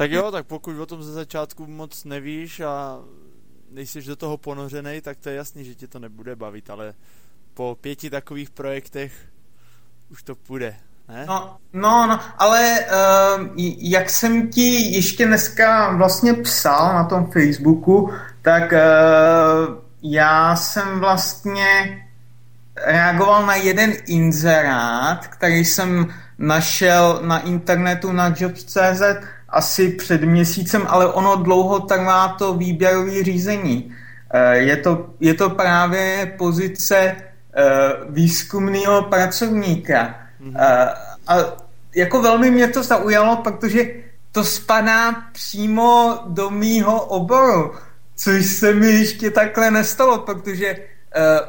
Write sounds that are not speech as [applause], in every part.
Tak jo, tak pokud o tom ze začátku moc nevíš a nejsi do toho ponořený, tak to je jasný, že tě to nebude bavit, ale po pěti takových projektech už to půjde. Ne? No, no, no, ale uh, jak jsem ti ještě dneska vlastně psal na tom Facebooku, tak uh, já jsem vlastně reagoval na jeden inzerát, který jsem našel na internetu na jobs.cz asi před měsícem, ale ono dlouho trvá to výběrové řízení. Uh, je to, je to právě pozice uh, výzkumného pracovníka. Mm-hmm. A jako velmi mě to zaujalo, protože to spadá přímo do mýho oboru, což se mi ještě takhle nestalo, protože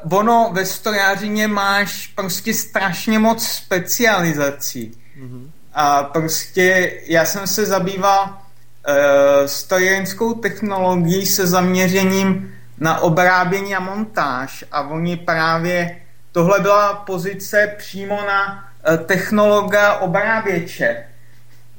uh, ono ve strojářině máš prostě strašně moc specializací. Mm-hmm. A prostě já jsem se zabýval uh, strojárenskou technologií se zaměřením na obrábění a montáž a oni právě, tohle byla pozice přímo na Eh, technologa obráběče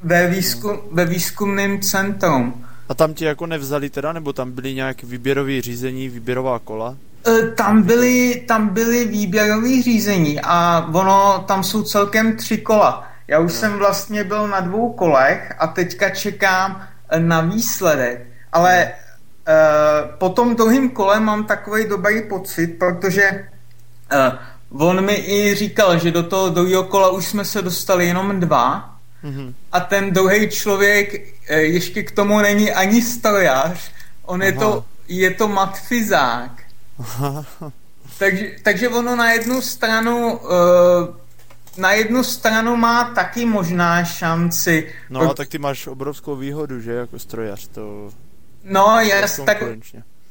ve, výzkum, ve výzkumném centrum. A tam ti jako nevzali teda, nebo tam byly nějaké výběrové řízení, výběrová kola? Eh, tam byly, tam byly výběrové řízení a ono, tam jsou celkem tři kola. Já už no. jsem vlastně byl na dvou kolech a teďka čekám eh, na výsledek. Ale no. uh, po tom druhém kole mám takový dobrý pocit, protože uh, On mi i říkal, že do toho druhého kola už jsme se dostali jenom dva mm-hmm. a ten druhý člověk eh, ještě k tomu není ani strojař, on Aha. je to, je to matfizák. takže, takže ono na jednu stranu uh, na jednu stranu má taky možná šanci. No a tak ty máš obrovskou výhodu, že jako strojař to... No jas, tak,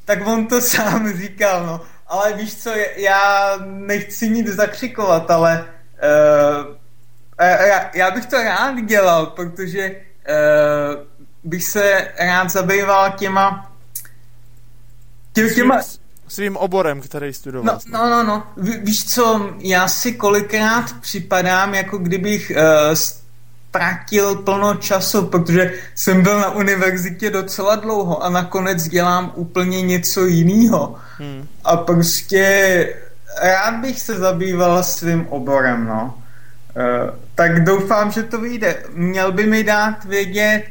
tak on to [laughs] sám říkal, no ale víš co, já nechci nic zakřikovat, ale uh, já, já bych to rád dělal, protože uh, bych se rád zabýval těma tě, těma svým oborem, který studoval. No, no, no, no. Ví, víš co, já si kolikrát připadám, jako kdybych uh, ztratil plno času, protože jsem byl na univerzitě docela dlouho a nakonec dělám úplně něco jiného. Hmm. A prostě rád bych se zabýval svým oborem, no. Uh, tak doufám, že to vyjde. Měl by mi dát vědět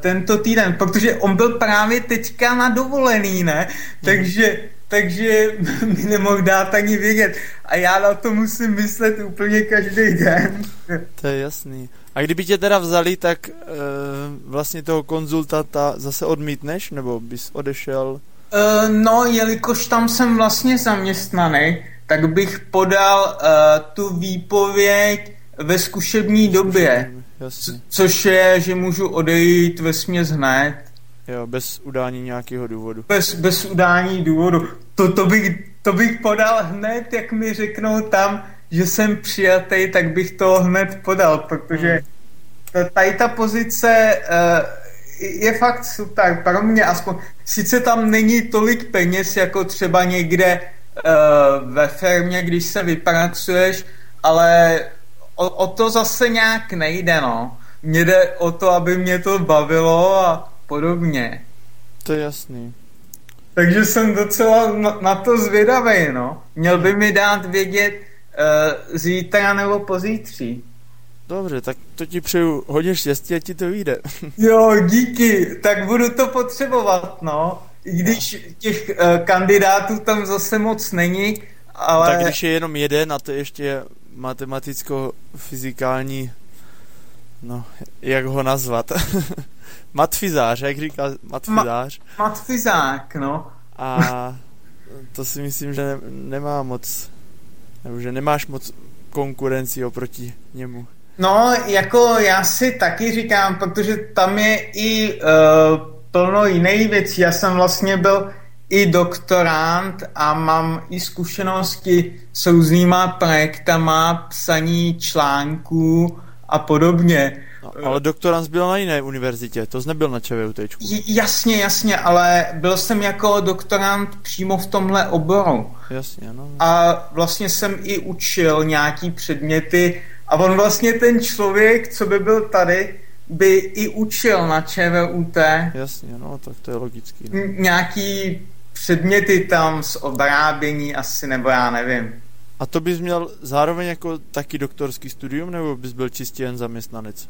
tento týden, protože on byl právě teďka na dovolený, ne? Hmm. Takže takže [laughs] mi nemohl dát ani vědět. A já na to musím myslet úplně každý den. [laughs] To je jasný. A kdyby tě teda vzali, tak e, vlastně toho konzultanta zase odmítneš, nebo bys odešel? E, no, jelikož tam jsem vlastně zaměstnaný, tak bych podal e, tu výpověď ve zkušební době. Jasně. Což je, že můžu odejít ve směs hned. Jo, bez udání nějakého důvodu. Bez, bez udání důvodu. To, to, bych, to bych podal hned, jak mi řeknou tam, že jsem přijatý, tak bych to hned podal, protože hmm. tady ta pozice uh, je fakt super pro mě, aspoň sice tam není tolik peněz, jako třeba někde uh, ve firmě, když se vypracuješ, ale o, o to zase nějak nejde, no. Mně jde o to, aby mě to bavilo a podobně. To je jasný. Takže jsem docela na, na to zvědavý, no. Měl by mi dát vědět uh, zítra nebo pozítří. Dobře, tak to ti přeju hodně štěstí a ti to vyjde. [laughs] jo, díky, tak budu to potřebovat, no. I když těch uh, kandidátů tam zase moc není, ale... Tak když je jenom jeden a to ještě matematicko-fyzikální, no, jak ho nazvat? [laughs] matfizář, jak říká matfizář. Ma- matfizák, no. A to si myslím, že ne- nemá moc, nebo že nemáš moc konkurenci oproti němu. No, jako já si taky říkám, protože tam je i uh, plno jiných věcí. Já jsem vlastně byl i doktorant a mám i zkušenosti s různýma projektama, psaní článků a podobně. No, ale doktorant byl na jiné univerzitě, to nebyl na ČVUT. Jasně, jasně, ale byl jsem jako doktorant přímo v tomhle oboru. Jasně, no. A vlastně jsem i učil nějaký předměty a on vlastně ten člověk, co by byl tady, by i učil na ČVUT. Jasně, no, tak to je logický. No. Nějaký předměty tam z obrábění asi, nebo já nevím. A to bys měl zároveň jako taky doktorský studium, nebo bys byl čistě jen zaměstnanec?